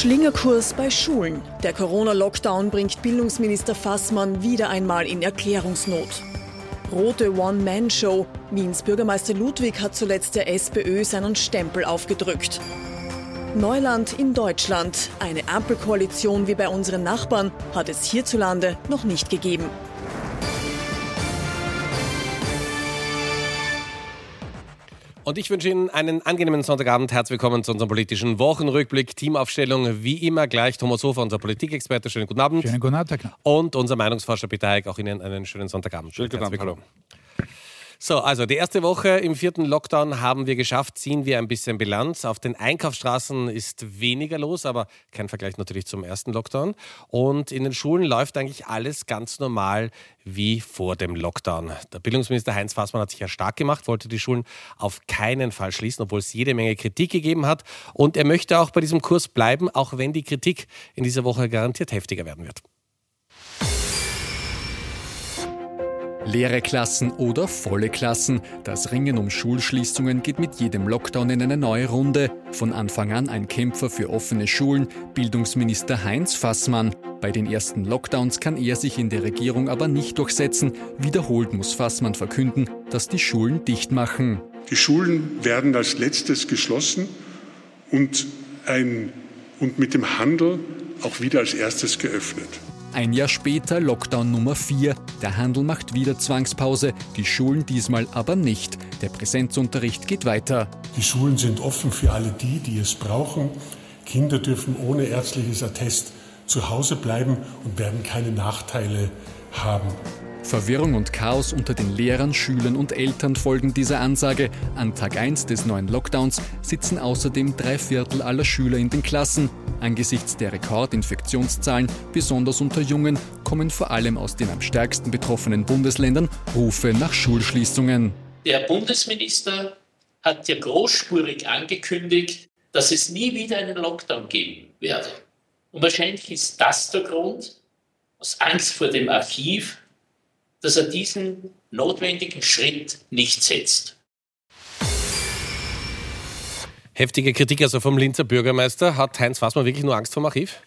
Schlingerkurs bei Schulen. Der Corona-Lockdown bringt Bildungsminister Fassmann wieder einmal in Erklärungsnot. Rote One-Man-Show. Wiens Bürgermeister Ludwig hat zuletzt der SPÖ seinen Stempel aufgedrückt. Neuland in Deutschland. Eine Ampelkoalition wie bei unseren Nachbarn hat es hierzulande noch nicht gegeben. Und ich wünsche Ihnen einen angenehmen Sonntagabend. Herzlich willkommen zu unserem politischen Wochenrückblick. Teamaufstellung wie immer gleich. Thomas Hofer, unser Politikexperte. Schönen guten Abend. Schönen guten Abend, Herr Knapp. Und unser Meinungsforscher Peter Heik. Auch Ihnen einen schönen Sonntagabend. Schönen guten Abend. Hallo. So, also die erste Woche im vierten Lockdown haben wir geschafft, ziehen wir ein bisschen Bilanz. Auf den Einkaufsstraßen ist weniger los, aber kein Vergleich natürlich zum ersten Lockdown. Und in den Schulen läuft eigentlich alles ganz normal wie vor dem Lockdown. Der Bildungsminister Heinz Fassmann hat sich ja stark gemacht, wollte die Schulen auf keinen Fall schließen, obwohl es jede Menge Kritik gegeben hat. Und er möchte auch bei diesem Kurs bleiben, auch wenn die Kritik in dieser Woche garantiert heftiger werden wird. Leere Klassen oder volle Klassen. Das Ringen um Schulschließungen geht mit jedem Lockdown in eine neue Runde. Von Anfang an ein Kämpfer für offene Schulen, Bildungsminister Heinz Fassmann. Bei den ersten Lockdowns kann er sich in der Regierung aber nicht durchsetzen. Wiederholt muss Fassmann verkünden, dass die Schulen dicht machen. Die Schulen werden als letztes geschlossen und, ein, und mit dem Handel auch wieder als erstes geöffnet. Ein Jahr später Lockdown Nummer 4. Der Handel macht wieder Zwangspause, die Schulen diesmal aber nicht. Der Präsenzunterricht geht weiter. Die Schulen sind offen für alle die, die es brauchen. Kinder dürfen ohne ärztliches Attest zu Hause bleiben und werden keine Nachteile haben. Verwirrung und Chaos unter den Lehrern, Schülern und Eltern folgen dieser Ansage. An Tag 1 des neuen Lockdowns sitzen außerdem drei Viertel aller Schüler in den Klassen. Angesichts der Rekordinfektionszahlen, besonders unter Jungen, kommen vor allem aus den am stärksten betroffenen Bundesländern Rufe nach Schulschließungen. Der Bundesminister hat ja großspurig angekündigt, dass es nie wieder einen Lockdown geben werde. Und wahrscheinlich ist das der Grund, aus Angst vor dem Archiv, dass er diesen notwendigen Schritt nicht setzt. Heftige Kritik also vom Linzer Bürgermeister. Hat Heinz Fassmann wirklich nur Angst vor dem Archiv?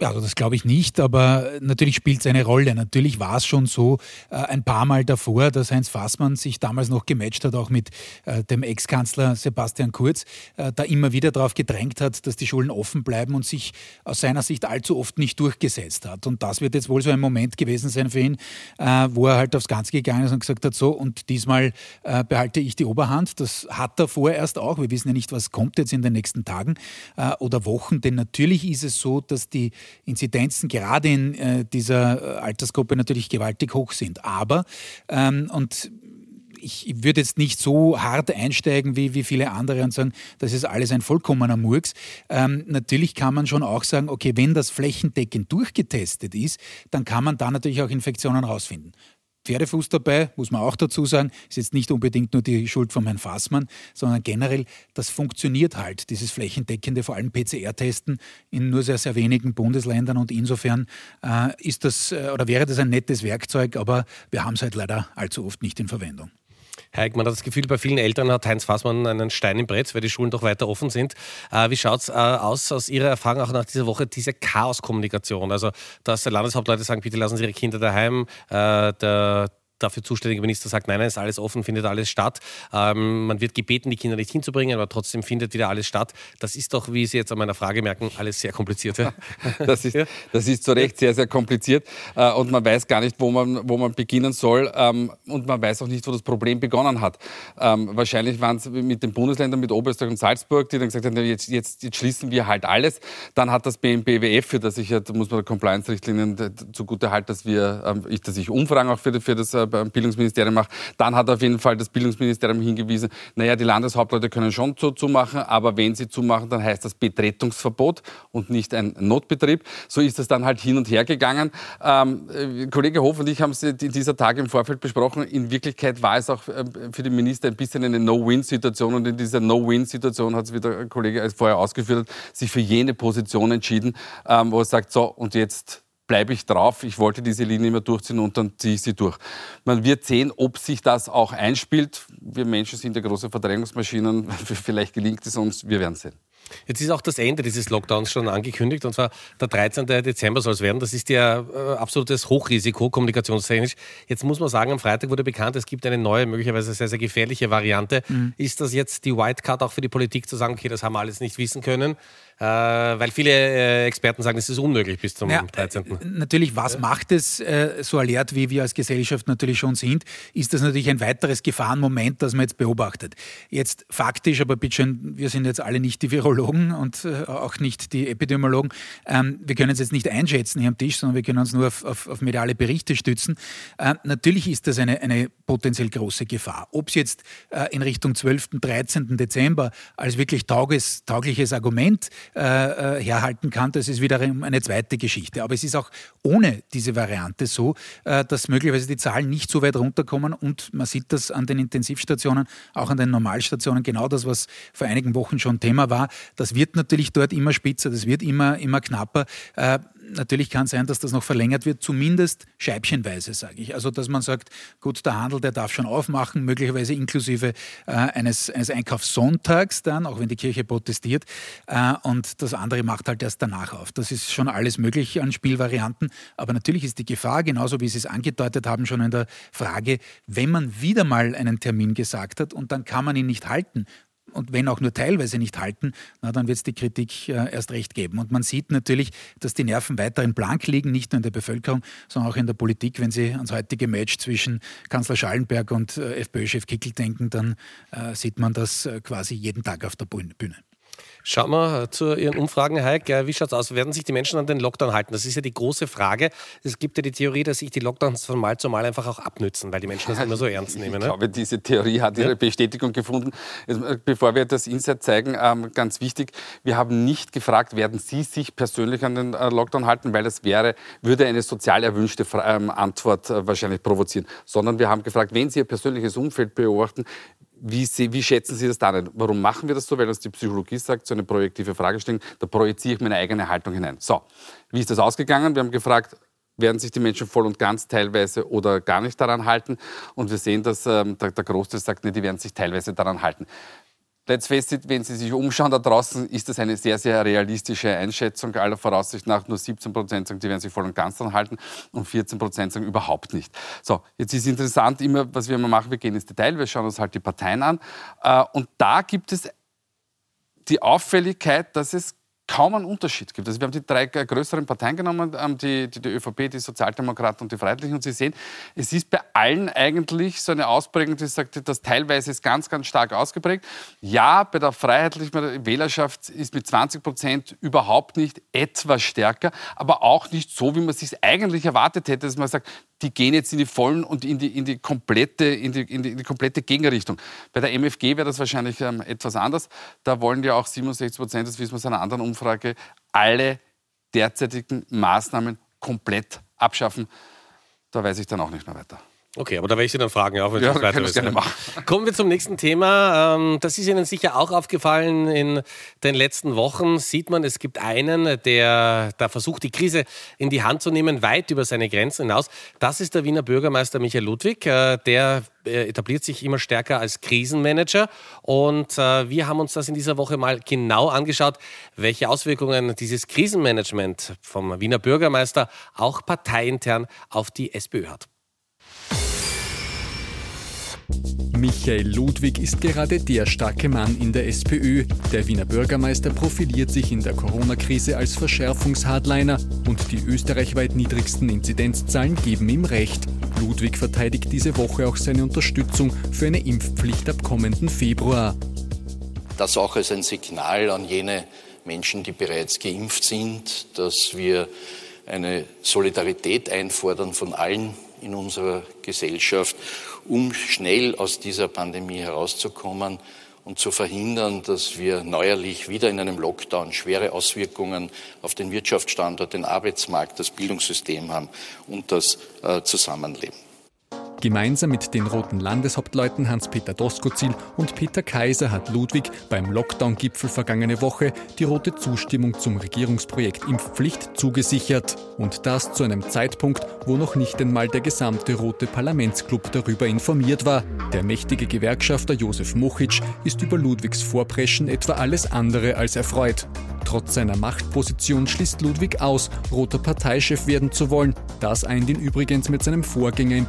Ja, also das glaube ich nicht, aber natürlich spielt es eine Rolle. Natürlich war es schon so äh, ein paar Mal davor, dass Heinz Fassmann sich damals noch gematcht hat, auch mit äh, dem Ex-Kanzler Sebastian Kurz, äh, da immer wieder darauf gedrängt hat, dass die Schulen offen bleiben und sich aus seiner Sicht allzu oft nicht durchgesetzt hat. Und das wird jetzt wohl so ein Moment gewesen sein für ihn, äh, wo er halt aufs Ganze gegangen ist und gesagt hat, so, und diesmal äh, behalte ich die Oberhand. Das hat er vorerst auch. Wir wissen ja nicht, was kommt jetzt in den nächsten Tagen äh, oder Wochen, denn natürlich ist es so, dass die Inzidenzen gerade in äh, dieser äh, Altersgruppe natürlich gewaltig hoch sind. Aber, ähm, und ich würde jetzt nicht so hart einsteigen wie, wie viele andere und sagen, das ist alles ein vollkommener Murks. Ähm, natürlich kann man schon auch sagen, okay, wenn das flächendeckend durchgetestet ist, dann kann man da natürlich auch Infektionen rausfinden. Pferdefuß dabei, muss man auch dazu sagen, ist jetzt nicht unbedingt nur die Schuld von Herrn Fassmann, sondern generell, das funktioniert halt, dieses flächendeckende, vor allem PCR-Testen in nur sehr, sehr wenigen Bundesländern und insofern äh, ist das äh, oder wäre das ein nettes Werkzeug, aber wir haben es halt leider allzu oft nicht in Verwendung. Herr Eick, man hat das Gefühl, bei vielen Eltern hat Heinz Fassmann einen Stein im Brett, weil die Schulen doch weiter offen sind. Äh, wie schaut es äh, aus, aus Ihrer Erfahrung auch nach dieser Woche, diese Chaoskommunikation? Also, dass Landeshauptleute sagen, bitte lassen Sie Ihre Kinder daheim, äh, der dafür zuständige Minister sagt, nein, nein, ist alles offen, findet alles statt. Ähm, man wird gebeten, die Kinder nicht hinzubringen, aber trotzdem findet wieder alles statt. Das ist doch, wie Sie jetzt an meiner Frage merken, alles sehr kompliziert. Ja? Das, ist, das ist zu Recht sehr, sehr kompliziert äh, und man weiß gar nicht, wo man, wo man beginnen soll ähm, und man weiß auch nicht, wo das Problem begonnen hat. Ähm, wahrscheinlich waren es mit den Bundesländern, mit Oberösterreich und Salzburg, die dann gesagt haben, jetzt, jetzt, jetzt schließen wir halt alles. Dann hat das BMBWF, für das ich, da muss man Compliance-Richtlinien zugute halten, dass wir, ich, dass ich Umfragen auch für, für das äh, beim Bildungsministerium mache. Dann hat auf jeden Fall das Bildungsministerium hingewiesen, naja, die Landeshauptleute können schon so zumachen, aber wenn sie zumachen, dann heißt das Betretungsverbot und nicht ein Notbetrieb. So ist es dann halt hin und her gegangen. Ähm, äh, Kollege Hof und ich haben es dieser Tage im Vorfeld besprochen. In Wirklichkeit war es auch äh, für den Minister ein bisschen eine No-Win-Situation und in dieser No-Win-Situation hat es, wie der Kollege vorher ausgeführt hat, sich für jene Position entschieden, ähm, wo er sagt, so und jetzt bleibe ich drauf. Ich wollte diese Linie immer durchziehen und dann ziehe ich sie durch. Man wird sehen, ob sich das auch einspielt. Wir Menschen sind ja große Verdrängungsmaschinen. Vielleicht gelingt es uns. Wir werden sehen. Jetzt ist auch das Ende dieses Lockdowns schon angekündigt, und zwar der 13. Dezember soll es werden. Das ist ja äh, absolutes Hochrisiko kommunikationstechnisch. Jetzt muss man sagen, am Freitag wurde bekannt, es gibt eine neue, möglicherweise sehr, sehr gefährliche Variante. Mhm. Ist das jetzt die Wildcard auch für die Politik zu sagen, okay, das haben wir alles nicht wissen können? Äh, weil viele äh, Experten sagen, es ist unmöglich bis zum ja, 13. Äh, natürlich, was macht es so alert, wie wir als Gesellschaft natürlich schon sind, ist das natürlich ein weiteres Gefahrenmoment, das man jetzt beobachtet. Jetzt faktisch, aber bitte schön, wir sind jetzt alle nicht die Virologen und auch nicht die Epidemiologen. Ähm, wir können es jetzt nicht einschätzen hier am Tisch, sondern wir können uns nur auf, auf, auf mediale Berichte stützen. Natürlich ist das eine, eine potenziell große Gefahr. Ob es jetzt in Richtung 12., 13. Dezember als wirklich tauges, taugliches Argument äh, äh, herhalten kann, das ist wiederum eine zweite Geschichte. Aber es ist auch ohne diese Variante so, äh, dass möglicherweise die Zahlen nicht so weit runterkommen und man sieht das an den Intensivstationen, auch an den Normalstationen, genau das, was vor einigen Wochen schon Thema war. Das wird natürlich dort immer spitzer, das wird immer, immer knapper. Äh, natürlich kann sein, dass das noch verlängert wird, zumindest scheibchenweise, sage ich. Also, dass man sagt, gut, der Handel, der darf schon aufmachen, möglicherweise inklusive äh, eines, eines Einkaufssonntags dann, auch wenn die Kirche protestiert. Äh, und das andere macht halt erst danach auf. Das ist schon alles möglich an Spielvarianten. Aber natürlich ist die Gefahr, genauso wie Sie es angedeutet haben, schon in der Frage, wenn man wieder mal einen Termin gesagt hat und dann kann man ihn nicht halten und wenn auch nur teilweise nicht halten, na, dann wird es die Kritik äh, erst recht geben. Und man sieht natürlich, dass die Nerven weiterhin blank liegen, nicht nur in der Bevölkerung, sondern auch in der Politik. Wenn Sie ans heutige Match zwischen Kanzler Schallenberg und äh, FPÖ-Chef Kickel denken, dann äh, sieht man das äh, quasi jeden Tag auf der Bühne. Schauen wir zu Ihren Umfragen, Heik. Wie schaut es aus? Werden sich die Menschen an den Lockdown halten? Das ist ja die große Frage. Es gibt ja die Theorie, dass sich die Lockdowns von Mal zu Mal einfach auch abnützen, weil die Menschen das immer so ernst nehmen. Ich ne? glaube, diese Theorie hat ihre ja. Bestätigung gefunden. Äh, bevor wir das Insight zeigen, ähm, ganz wichtig, wir haben nicht gefragt, werden Sie sich persönlich an den äh, Lockdown halten, weil das wäre, würde eine sozial erwünschte ähm, Antwort äh, wahrscheinlich provozieren, sondern wir haben gefragt, wenn Sie Ihr persönliches Umfeld beobachten, wie, Sie, wie, schätzen Sie das da ein? Warum machen wir das so? Weil uns die Psychologie sagt, so eine projektive Fragestellung, da projiziere ich meine eigene Haltung hinein. So, wie ist das ausgegangen? Wir haben gefragt, werden sich die Menschen voll und ganz teilweise oder gar nicht daran halten? Und wir sehen, dass ähm, der, der Großteil sagt, nee, die werden sich teilweise daran halten. Let's face it, wenn Sie sich umschauen da draußen, ist das eine sehr, sehr realistische Einschätzung. Aller Voraussicht nach nur 17 Prozent sagen, die werden sich voll und ganz dran halten und 14 Prozent sagen überhaupt nicht. So, jetzt ist interessant immer, was wir immer machen, wir gehen ins Detail, wir schauen uns halt die Parteien an. Äh, und da gibt es die Auffälligkeit, dass es kaum einen Unterschied gibt. Also wir haben die drei größeren Parteien genommen, ähm, die, die, die ÖVP, die Sozialdemokraten und die Freiheitlichen. Und Sie sehen, es ist bei allen eigentlich so eine Ausprägung, die sagt, das teilweise ist ganz, ganz stark ausgeprägt. Ja, bei der freiheitlichen Wählerschaft ist mit 20 Prozent überhaupt nicht etwas stärker, aber auch nicht so, wie man es sich eigentlich erwartet hätte, dass man sagt, die gehen jetzt in die vollen und in die, in die, komplette, in die, in die, in die komplette Gegenrichtung. Bei der MFG wäre das wahrscheinlich ähm, etwas anders. Da wollen ja auch 67 Prozent, das wissen wir aus einer anderen Umfrage, alle derzeitigen Maßnahmen komplett abschaffen. Da weiß ich dann auch nicht mehr weiter. Okay, aber da werde ich Sie dann fragen, auch wenn ja, weiter ist. Gerne machen. Kommen wir zum nächsten Thema. Ähm, das ist Ihnen sicher auch aufgefallen in den letzten Wochen. Sieht man, es gibt einen, der da versucht, die Krise in die Hand zu nehmen, weit über seine Grenzen hinaus. Das ist der Wiener Bürgermeister Michael Ludwig. Äh, der äh, etabliert sich immer stärker als Krisenmanager. Und äh, wir haben uns das in dieser Woche mal genau angeschaut, welche Auswirkungen dieses Krisenmanagement vom Wiener Bürgermeister auch parteiintern auf die SPÖ hat. Michael Ludwig ist gerade der starke Mann in der SPÖ. Der Wiener Bürgermeister profiliert sich in der Corona-Krise als Verschärfungshardliner und die österreichweit niedrigsten Inzidenzzahlen geben ihm recht. Ludwig verteidigt diese Woche auch seine Unterstützung für eine Impfpflicht ab kommenden Februar. Das auch als ein Signal an jene Menschen, die bereits geimpft sind, dass wir eine Solidarität einfordern von allen in unserer Gesellschaft, um schnell aus dieser Pandemie herauszukommen und zu verhindern, dass wir neuerlich wieder in einem Lockdown schwere Auswirkungen auf den Wirtschaftsstandort, den Arbeitsmarkt, das Bildungssystem haben und das äh, Zusammenleben. Gemeinsam mit den roten Landeshauptleuten Hans-Peter Doskozil und Peter Kaiser hat Ludwig beim Lockdown-Gipfel vergangene Woche die rote Zustimmung zum Regierungsprojekt Impfpflicht zugesichert. Und das zu einem Zeitpunkt, wo noch nicht einmal der gesamte rote Parlamentsclub darüber informiert war. Der mächtige Gewerkschafter Josef Mochic ist über Ludwigs Vorpreschen etwa alles andere als erfreut. Trotz seiner Machtposition schließt Ludwig aus, roter Parteichef werden zu wollen. Das eint ihn übrigens mit seinem Vorgänger im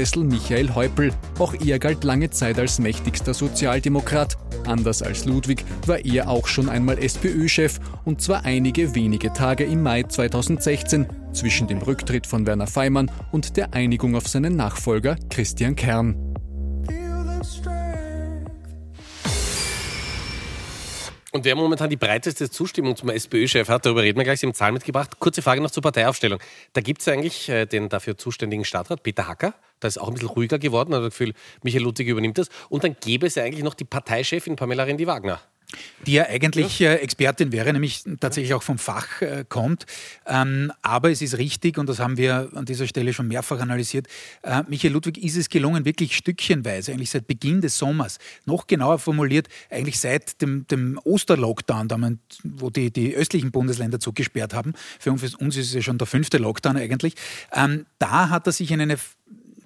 Bürgermeistersessel Michael Häupl. Auch er galt lange Zeit als mächtigster Sozialdemokrat. Anders als Ludwig war er auch schon einmal SPÖ-Chef und zwar einige wenige Tage im Mai 2016 zwischen dem Rücktritt von Werner Feimann und der Einigung auf seinen Nachfolger Christian Kern. Und wer momentan die breiteste Zustimmung zum SPÖ-Chef hat, darüber reden wir gleich, Sie haben Zahlen mitgebracht. Kurze Frage noch zur Parteiaufstellung. Da gibt es eigentlich äh, den dafür zuständigen Stadtrat, Peter Hacker. Da ist auch ein bisschen ruhiger geworden, hat das Gefühl, Michael Ludwig übernimmt das. Und dann gäbe es ja eigentlich noch die Parteichefin Pamela Rendi-Wagner die ja eigentlich äh, Expertin wäre, nämlich tatsächlich auch vom Fach äh, kommt. Ähm, aber es ist richtig, und das haben wir an dieser Stelle schon mehrfach analysiert, äh, Michael Ludwig ist es gelungen, wirklich stückchenweise, eigentlich seit Beginn des Sommers, noch genauer formuliert, eigentlich seit dem, dem Osterlockdown, wo die, die östlichen Bundesländer zugesperrt haben, für uns ist es ja schon der fünfte Lockdown eigentlich, ähm, da hat er sich in eine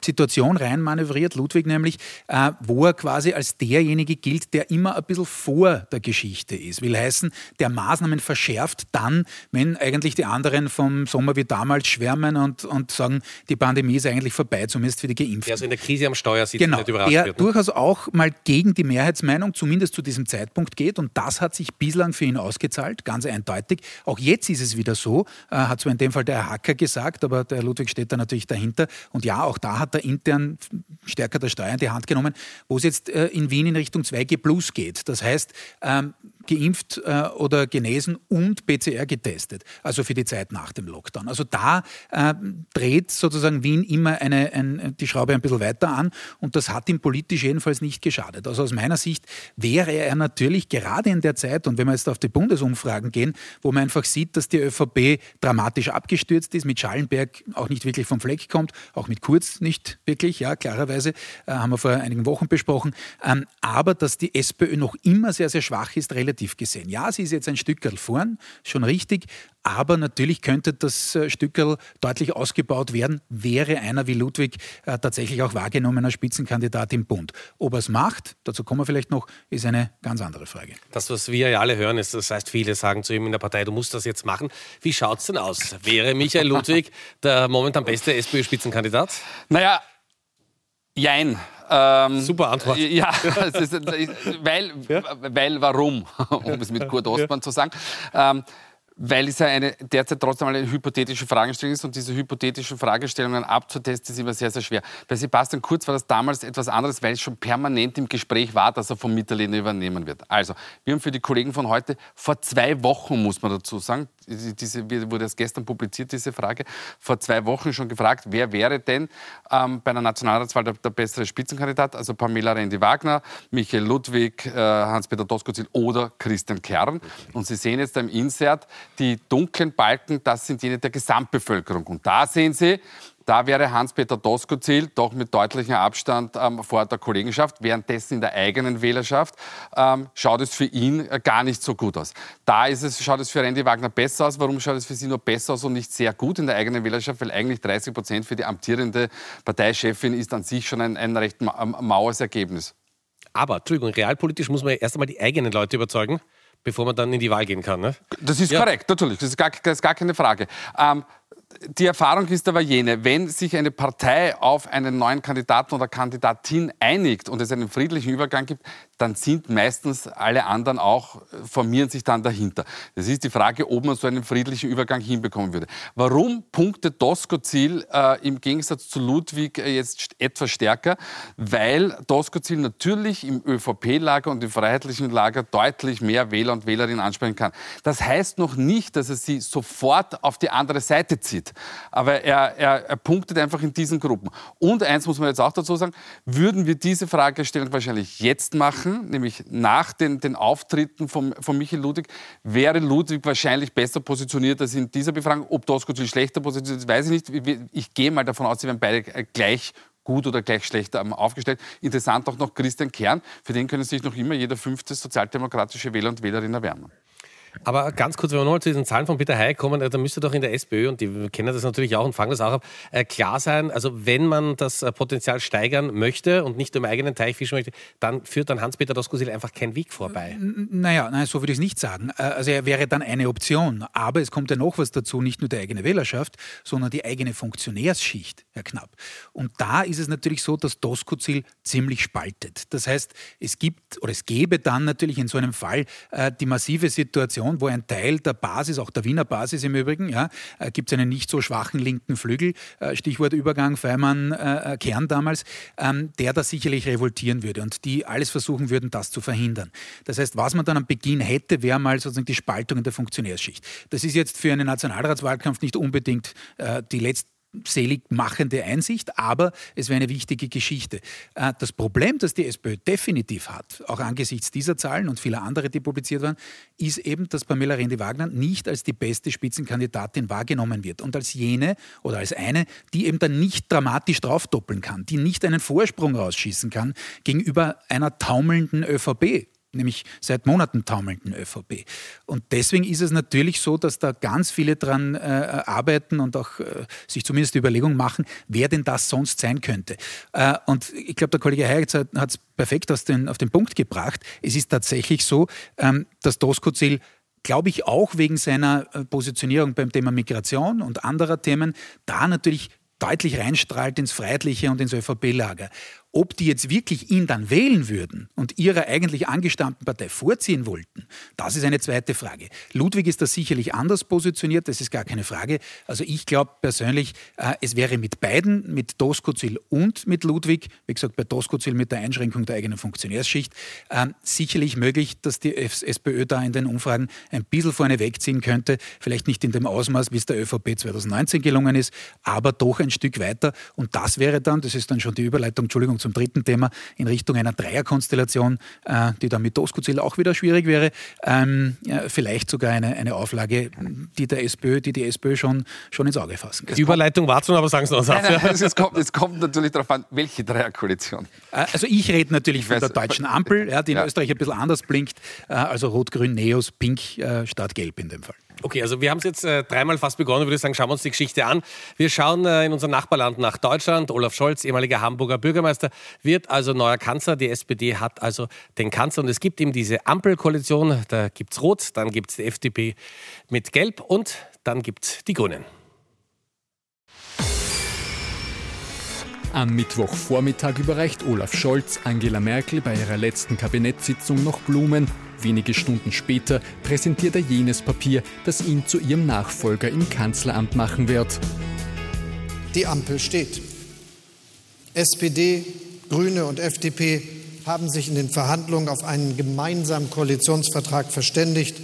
Situation reinmanövriert, Ludwig nämlich, äh, wo er quasi als derjenige gilt, der immer ein bisschen vor der Geschichte ist. Will heißen, der Maßnahmen verschärft dann, wenn eigentlich die anderen vom Sommer wie damals schwärmen und, und sagen, die Pandemie ist eigentlich vorbei, zumindest für die Geimpften. Der also in der Krise am Steuer sitzt genau, nicht überrascht der wird. Ne? durchaus auch mal gegen die Mehrheitsmeinung, zumindest zu diesem Zeitpunkt geht und das hat sich bislang für ihn ausgezahlt, ganz eindeutig. Auch jetzt ist es wieder so, äh, hat zwar in dem Fall der Hacker gesagt, aber der Ludwig steht da natürlich dahinter und ja, auch da hat intern stärker der Steuer in die Hand genommen, wo es jetzt äh, in Wien in Richtung 2G Plus geht. Das heißt, ähm, geimpft äh, oder genesen und PCR getestet, also für die Zeit nach dem Lockdown. Also da äh, dreht sozusagen Wien immer eine, ein, die Schraube ein bisschen weiter an und das hat ihm politisch jedenfalls nicht geschadet. Also aus meiner Sicht wäre er natürlich gerade in der Zeit und wenn wir jetzt auf die Bundesumfragen gehen, wo man einfach sieht, dass die ÖVP dramatisch abgestürzt ist, mit Schallenberg auch nicht wirklich vom Fleck kommt, auch mit Kurz nicht wirklich, ja, klarerweise, äh, haben wir vor einigen Wochen besprochen, ähm, aber dass die SPÖ noch immer sehr, sehr schwach ist, relativ negativ gesehen. Ja, sie ist jetzt ein Stückerl vorn, schon richtig, aber natürlich könnte das äh, Stückerl deutlich ausgebaut werden, wäre einer wie Ludwig äh, tatsächlich auch wahrgenommener Spitzenkandidat im Bund. Ob er es macht, dazu kommen wir vielleicht noch, ist eine ganz andere Frage. Das, was wir ja alle hören, ist, das heißt, viele sagen zu ihm in der Partei, du musst das jetzt machen. Wie schaut es denn aus? Wäre Michael Ludwig der momentan beste SPÖ-Spitzenkandidat? Naja, jein. Ähm, Super Antwort. Ja, ist, weil, ja? weil warum, um es mit Kurt Ostmann ja. zu sagen. Ähm, weil es ja eine, derzeit trotzdem eine hypothetische Fragestellung ist und diese hypothetischen Fragestellungen abzutesten ist immer sehr, sehr schwer. Bei Sebastian Kurz war das damals etwas anderes, weil es schon permanent im Gespräch war, dass er vom Mitterlehner übernehmen wird. Also, wir haben für die Kollegen von heute vor zwei Wochen, muss man dazu sagen, diese, wurde erst gestern publiziert, diese Frage, vor zwei Wochen schon gefragt, wer wäre denn ähm, bei einer Nationalratswahl der, der, bessere Spitzenkandidat? Also Pamela Rendi-Wagner, Michael Ludwig, äh, Hans-Peter Doskozil oder Christian Kern. Und Sie sehen jetzt im Insert, die dunklen Balken, das sind jene der Gesamtbevölkerung. Und da sehen Sie, da wäre Hans-Peter Doskozil doch mit deutlichem Abstand ähm, vor der Kollegenschaft. Währenddessen in der eigenen Wählerschaft ähm, schaut es für ihn äh, gar nicht so gut aus. Da ist es, schaut es für Randy Wagner besser aus. Warum schaut es für sie nur besser aus und nicht sehr gut in der eigenen Wählerschaft? Weil eigentlich 30 Prozent für die amtierende Parteichefin ist an sich schon ein, ein recht ma maues Ergebnis. Aber, Entschuldigung, realpolitisch muss man ja erst einmal die eigenen Leute überzeugen, bevor man dann in die Wahl gehen kann. Ne? Das ist ja. korrekt, natürlich. Das ist gar, das ist gar keine Frage. Ähm, die Erfahrung ist aber jene, wenn sich eine Partei auf einen neuen Kandidaten oder Kandidatin einigt und es einen friedlichen Übergang gibt, dann sind meistens alle anderen auch, äh, formieren sich dann dahinter. Das ist die Frage, ob man so einen friedlichen Übergang hinbekommen würde. Warum punktet Doskozil äh, im Gegensatz zu Ludwig äh, jetzt etwas stärker? Weil Doskozil natürlich im ÖVP-Lager und im freiheitlichen Lager deutlich mehr Wähler und Wählerinnen ansprechen kann. Das heißt noch nicht, dass er sie sofort auf die andere Seite zieht. Aber er, er, er punktet einfach in diesen Gruppen. Und eins muss man jetzt auch dazu sagen, würden wir diese Fragestellung wahrscheinlich jetzt machen, nämlich nach den, den Auftritten von, von Michael Ludwig, wäre Ludwig wahrscheinlich besser positioniert als in dieser Befragung. Ob Doskozil schlechter positioniert ist, weiß ich nicht. Ich gehe mal davon aus, sie werden beide gleich gut oder gleich schlecht ähm, aufgestellt. Interessant auch noch Christian Kern, für den können sich noch immer jeder fünfte sozialdemokratische Wähler und Wählerin erwärmen. Aber ganz kurz, wenn wir nochmal zu diesen Zahlen von Peter Hay kommen, äh, da müsste doch in der SPÖ, und die kennen das natürlich auch und fangen das auch ab, äh, klar sein, also wenn man das äh, Potenzial steigern möchte und nicht im eigenen Teich fischen möchte, dann führt dann Hans-Peter Doskozil einfach kein Weg vorbei. Naja, nein, so würde ich es nicht sagen. Also er wäre dann eine Option. Aber es kommt ja noch was dazu, nicht nur die eigene Wählerschaft, sondern die eigene Funktionärsschicht, Herr Knapp. Und da ist es natürlich so, dass Doskozil ziemlich spaltet. Das heißt, es gibt oder es gäbe dann natürlich in so einem Fall die massive Situation, Situation, wo ein Teil der Basis, auch der Wiener Basis im Übrigen, ja, äh, gibt es einen nicht so schwachen linken Flügel, äh, Stichwort Übergang Feimann-Kern äh, damals, ähm, der da sicherlich revoltieren würde und die alles versuchen würden, das zu verhindern. Das heißt, was man dann am Beginn hätte, wäre mal sozusagen die Spaltung in der Funktionärsschicht. Das ist jetzt für einen Nationalratswahlkampf nicht unbedingt die letzte seligmachende Einsicht, aber es wäre eine wichtige Geschichte. Äh, das Problem, das die SPÖ definitiv hat, auch angesichts dieser Zahlen und vieler andere, die publiziert waren, ist eben, dass Pamela Rendi-Wagner nicht als die beste Spitzenkandidatin wahrgenommen wird und als jene oder als eine, die eben dann nicht dramatisch draufdoppeln kann, die nicht einen Vorsprung rausschießen kann gegenüber einer taumelnden ÖVP nämlich seit Monaten taumelnden ÖVP. Und deswegen ist es natürlich so, dass da ganz viele dran äh, arbeiten und auch äh, sich zumindest die Überlegung machen, wer denn das sonst sein könnte. Äh, und ich glaube, der Kollege Heitz hat es perfekt den, auf den Punkt gebracht. Es ist tatsächlich so, ähm, dass Doskozil glaube ich, auch wegen seiner äh, Positionierung beim Thema Migration und anderer Themen da natürlich deutlich reinstrahlt ins Freiheitliche und ins ÖVP-Lager. Ob die jetzt wirklich ihn dann wählen würden und ihrer eigentlich angestammten Partei vorziehen wollten, das ist eine zweite Frage. Ludwig ist da sicherlich anders positioniert, das ist gar keine Frage. Also ich glaube persönlich, äh, es wäre mit beiden, mit Doskozil und mit Ludwig, wie gesagt, bei Doskozil mit der Einschränkung der eigenen Funktionärsschicht, äh, sicherlich möglich, dass die SPÖ da in den Umfragen ein bisschen vorne wegziehen könnte. Vielleicht nicht in dem Ausmaß, wie es der ÖVP 2019 gelungen ist, aber doch ein Stück weiter. Und das wäre dann, das ist dann schon die Überleitung, Entschuldigung, zum dritten Thema in Richtung einer Dreierkonstellation, äh, die dann mit Doskozil auch wieder schwierig wäre. Ähm, ja, vielleicht sogar eine, eine Auflage, die der SPÖ, die die SPÖ schon, schon ins Auge fassen kann. Die Überleitung war schon, aber sagen Sie noch nein, nein, also es, kommt, es kommt natürlich darauf an, welche Dreierkoalition. Äh, also ich rede natürlich von der deutschen Ampel, ja, die in ja. Österreich ein bisschen anders blinkt, äh, also Rot-Grün, Neos, Pink äh, statt Gelb in dem Fall. Okay, also wir haben es jetzt äh, dreimal fast begonnen, würde ich sagen, schauen wir uns die Geschichte an. Wir schauen äh, in unser Nachbarland nach Deutschland. Olaf Scholz, ehemaliger Hamburger Bürgermeister, wird also neuer Kanzler. Die SPD hat also den Kanzler und es gibt eben diese Ampelkoalition. Da gibt es Rot, dann gibt es die FDP mit Gelb und dann gibt es die Grünen. Am Mittwochvormittag überreicht Olaf Scholz Angela Merkel bei ihrer letzten Kabinettssitzung noch Blumen. Wenige Stunden später präsentiert er jenes Papier, das ihn zu ihrem Nachfolger im Kanzleramt machen wird. Die Ampel steht. SPD, Grüne und FDP haben sich in den Verhandlungen auf einen gemeinsamen Koalitionsvertrag verständigt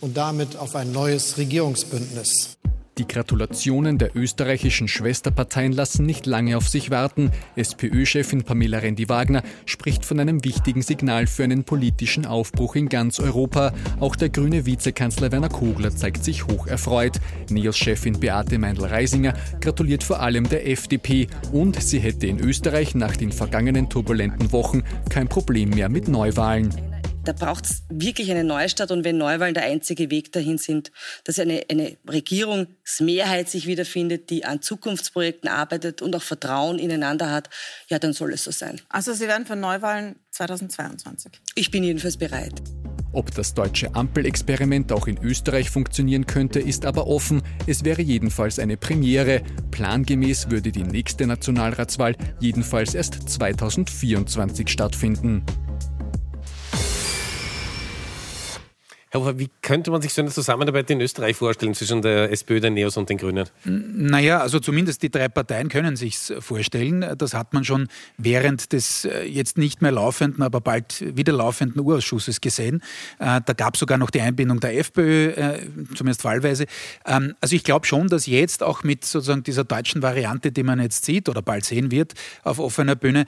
und damit auf ein neues Regierungsbündnis. Die Gratulationen der österreichischen Schwesterparteien lassen nicht lange auf sich warten. SPÖ-Chefin Pamela Rendi-Wagner spricht von einem wichtigen Signal für einen politischen Aufbruch in ganz Europa. Auch der grüne Vizekanzler Werner Kogler zeigt sich hoch erfreut. NEOS-Chefin Beate Meindl-Reisinger gratuliert vor allem der FDP und sie hätte in Österreich nach den vergangenen turbulenten Wochen kein Problem mehr mit Neuwahlen. Da braucht es wirklich eine Neustart und wenn Neuwahlen der einzige Weg dahin sind, dass eine, eine Regierungsmehrheit sich wiederfindet, die an Zukunftsprojekten arbeitet und auch Vertrauen ineinander hat, ja, dann soll es so sein. Also Sie werden für Neuwahlen 2022? Ich bin jedenfalls bereit. Ob das deutsche Ampelexperiment auch in Österreich funktionieren könnte, ist aber offen. Es wäre jedenfalls eine Premiere. Plangemäß würde die nächste Nationalratswahl jedenfalls erst 2024 stattfinden. Hofer, wie könnte man sich so eine Zusammenarbeit in Österreich vorstellen zwischen der SPÖ, der NEOS und den Grünen? Naja, also zumindest die drei Parteien können sich vorstellen. Das hat man schon während des äh, jetzt nicht mehr laufenden, aber bald wieder laufenden Urausschusses gesehen. Äh, da gab es sogar noch die Einbindung der FPÖ, äh, zumindest fallweise. Ähm, also ich glaube schon, dass jetzt auch mit sozusagen dieser deutschen Variante, die man jetzt sieht oder bald sehen wird auf offener Bühne,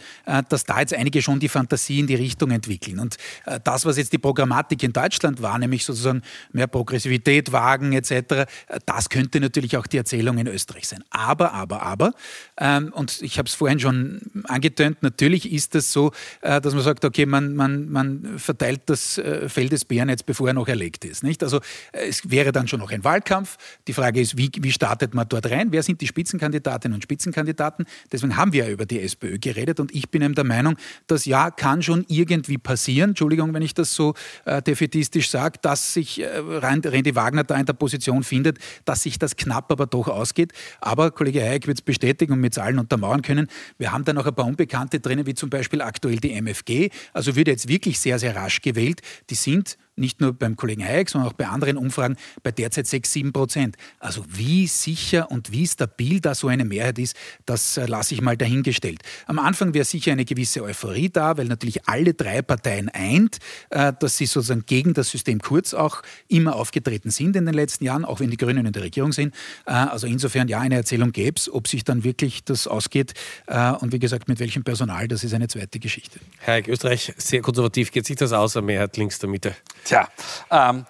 dass da jetzt einige schon die Fantasie in die Richtung entwickeln. Und das, was jetzt die Programmatik in Deutschland war, nämlich nämlich sozusagen mehr Progressivität wagen etc. Das könnte natürlich auch die Erzählung in Österreich sein. Aber, aber, aber, ähm, und ich habe es vorhin schon angetönt, natürlich ist es das so, äh, dass man sagt, okay, man, man, man verteilt das äh, Feld des Bären jetzt, bevor er noch erlegt ist. Nicht? Also äh, es wäre dann schon noch ein Wahlkampf. Die Frage ist, wie, wie startet man dort rein? Wer sind die Spitzenkandidatinnen und Spitzenkandidaten? Deswegen haben wir ja über die SPÖ geredet und ich bin eben der Meinung, das ja kann schon irgendwie passieren. Entschuldigung, wenn ich das so äh, defetistisch sage, dass sich äh, Randy Wagner da in der Position findet, dass sich das knapp aber doch ausgeht. Aber Kollege Hayek wird es bestätigen und mit Zahlen untermauern können. Wir haben da noch ein paar Unbekannte drinnen, wie zum Beispiel aktuell die MFG. Also wird jetzt wirklich sehr, sehr rasch gewählt. Die sind nicht nur beim Kollegen Hayek, sondern auch bei anderen Umfragen bei derzeit 6, 7 Prozent. Also wie sicher und wie stabil da so eine Mehrheit ist, das äh, lasse ich mal dahingestellt. Am Anfang wäre sicher eine gewisse Euphorie da, weil natürlich alle drei Parteien eint, äh, dass sie sozusagen gegen das System Kurz auch immer aufgetreten sind in den letzten Jahren, auch wenn die Grünen in der Regierung sind. Äh, also insofern ja, eine Erzählung gäbe es, ob sich dann wirklich das ausgeht und wie gesagt, mit welchem Personal, das ist eine zweite Geschichte. Herr Österreich, sehr konservativ, geht sich das aus, eine Mehrheit links der Mitte? Tja, ähm,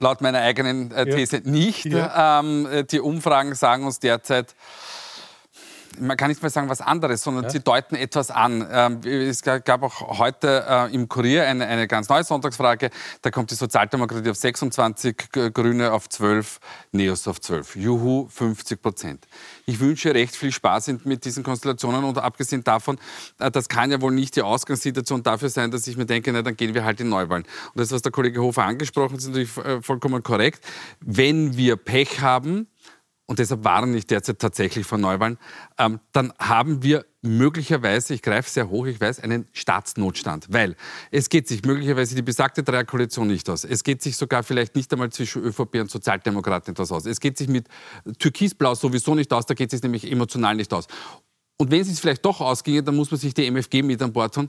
laut meiner eigenen äh, These ja. nicht. Ja. Ähm, äh, die Umfragen sagen uns derzeit, man kann nicht mehr sagen was anderes, sondern ja. sie deuten etwas an. Ähm, es gab auch heute äh, im Kurier eine, eine ganz neue Sonntagsfrage. Da kommt die Sozialdemokratie auf 26, Grüne auf 12, Neos auf 12. Juhu, 50 Prozent. Ich wünsche recht viel Spaß mit diesen Konstellationen und abgesehen davon, äh, das kann ja wohl nicht die Ausgangssituation dafür sein, dass ich mir denke, na, dann gehen wir halt in Neuwahlen. Und das, was der Kollege Hofer angesprochen hat, ist natürlich äh, vollkommen korrekt. Wenn wir Pech haben, und deshalb waren nicht derzeit tatsächlich von Neuwahlen, ähm, dann haben wir möglicherweise, ich greife sehr hoch, ich weiß, einen Staatsnotstand. Weil es geht sich möglicherweise die besagte Dreierkoalition nicht aus. Es geht sich sogar vielleicht nicht einmal zwischen ÖVP und Sozialdemokraten etwas aus. Es geht sich mit Türkisblau sowieso nicht aus, da geht es sich nämlich emotional nicht aus. Und wenn es sich vielleicht doch ausginge, dann muss man sich die MFG mit an Bord tun.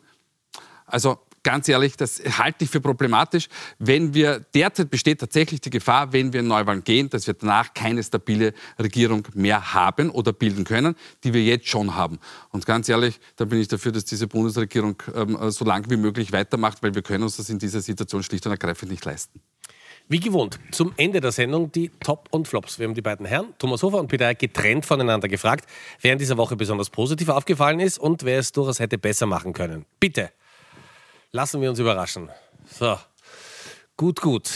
Also ganz ehrlich, das halte ich für problematisch. Wenn wir, derzeit besteht tatsächlich die Gefahr, wenn wir in Neuwahlen gehen, dass wir danach keine stabile Regierung mehr haben oder bilden können, die wir jetzt schon haben. Und ganz ehrlich, da bin ich dafür, dass diese Bundesregierung ähm, so lange wie möglich weitermacht, weil wir können uns das in dieser Situation schlicht und ergreifend nicht leisten. Wie gewohnt, zum Ende der Sendung die Top und Flops. Wir haben die beiden Herren, Thomas Hofer und Peter getrennt voneinander gefragt, wer in dieser Woche besonders positiv aufgefallen ist und wer es durchaus hätte besser machen können. Bitte. Lassen wir uns überraschen. So, gut, gut.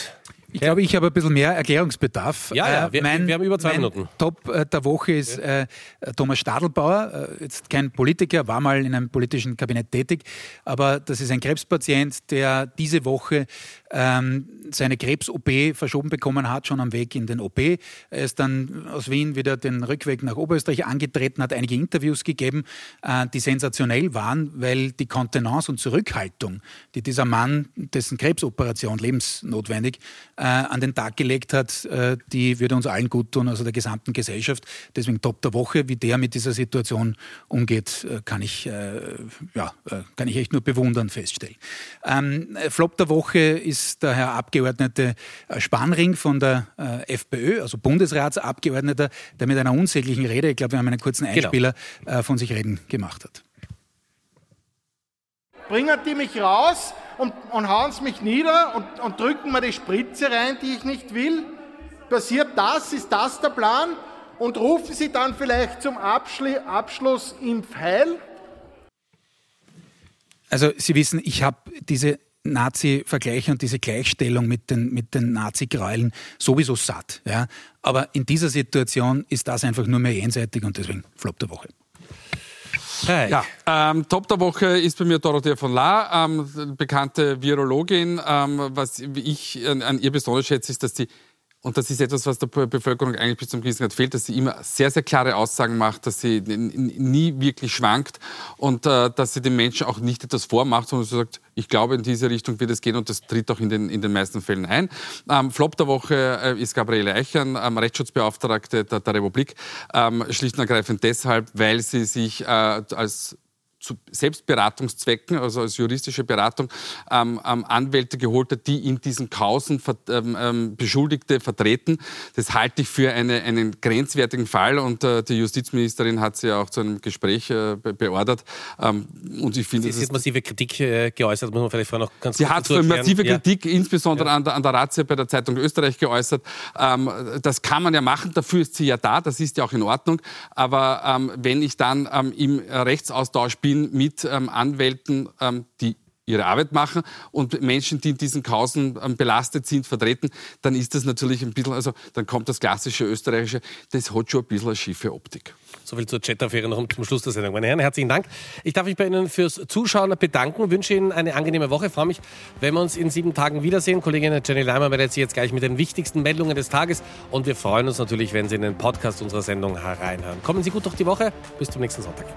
Ich glaube, ich habe ein bisschen mehr Erklärungsbedarf. Ja, ja, äh, wir, mein, wir haben über zwei mein Minuten. Top äh, der Woche ist ja. äh, Thomas Stadelbauer, jetzt kein Politiker, war mal in einem politischen Kabinett tätig, aber das ist ein Krebspatient, der diese Woche ähm, seine Krebs-OP verschoben bekommen hat, schon am Weg in den OP. Er ist dann aus Wien wieder den Rückweg nach Oberösterreich angetreten, hat einige Interviews gegeben, äh, die sensationell waren, weil die Kontenance und Zurückhaltung, die dieser Mann, dessen Krebsoperation lebensnotwendig, äh, an den Tag gelegt hat, äh, die würde uns allen gut tun, also der gesamten Gesellschaft. Deswegen Top der Woche, wie der mit dieser Situation umgeht, äh, kann ich, äh, ja, äh, kann ich echt nur bewundern feststellen. Ähm, Flop der Woche ist der Herr Abgeordnete äh, Spanring von der äh, FPÖ, also Bundesratsabgeordneter, der mit einer unsäglichen Rede, ich glaube, wir haben einen kurzen genau. Einspieler, genau. von sich reden gemacht hat. Bringen die mich raus und, und hauen sie mich nieder und, und drücken mir die Spritze rein, die ich nicht will? Passiert das? Ist das der Plan? Und rufen Sie dann vielleicht zum Abschli Abschluss im Pfeil? Also Sie wissen, ich habe diese Nazi-Vergleiche und diese Gleichstellung mit den, mit den Nazi-Gräueln sowieso satt. Ja? Aber in dieser Situation ist das einfach nur mehr jenseitig und deswegen Flop der Woche. Hey. Ja, ähm, Top der Woche ist bei mir Dorothea von La, ähm, bekannte Virologin. Ähm, was ich an, an ihr besonders schätze, ist, dass sie und das ist etwas, was der Bevölkerung eigentlich bis zum Krisengrad fehlt, dass sie immer sehr, sehr klare Aussagen macht, dass sie nie wirklich schwankt und äh, dass sie den Menschen auch nicht etwas vormacht, sondern sie sagt, ich glaube, in diese Richtung wird es gehen und das tritt auch in den, in den meisten Fällen ein. Ähm, Flop der Woche äh, ist Gabriele Eichern, ähm, Rechtsschutzbeauftragte der, der Republik, ähm, schlicht und ergreifend deshalb, weil sie sich äh, als zu Selbstberatungszwecken, also als juristische Beratung, ähm, ähm, Anwälte geholt hat, die in diesen Kausen ähm, ähm, Beschuldigte vertreten. Das halte ich für eine, einen grenzwertigen Fall und äh, die Justizministerin hat sie ja auch zu einem Gespräch äh, be beordert. Ähm, und ich finde, sie hat massive Kritik äh, geäußert, muss man vielleicht vorher noch ganz Sie hat massive ja. Kritik, insbesondere ja. an der, an der Razzia bei der Zeitung Österreich geäußert. Ähm, das kann man ja machen, dafür ist sie ja da, das ist ja auch in Ordnung. Aber wenn ich dann im Rechtsaustausch bin, bin mit ähm, Anwälten, ähm, die ihre Arbeit machen und Menschen, die in diesen Kausen ähm, belastet sind, vertreten, dann ist das natürlich ein bisschen, also dann kommt das klassische österreichische, das hat schon ein bisschen eine schiefe Optik. Soviel zur Chat-Affäre noch zum Schluss der Sendung. Meine Herren, herzlichen Dank. Ich darf mich bei Ihnen fürs Zuschauen bedanken, wünsche Ihnen eine angenehme Woche, freue mich, wenn wir uns in sieben Tagen wiedersehen. Kollegin Jenny Leimer meldet sich jetzt gleich mit den wichtigsten Meldungen des Tages und wir freuen uns natürlich, wenn Sie in den Podcast unserer Sendung hereinhören. Kommen Sie gut durch die Woche, bis zum nächsten Sonntag.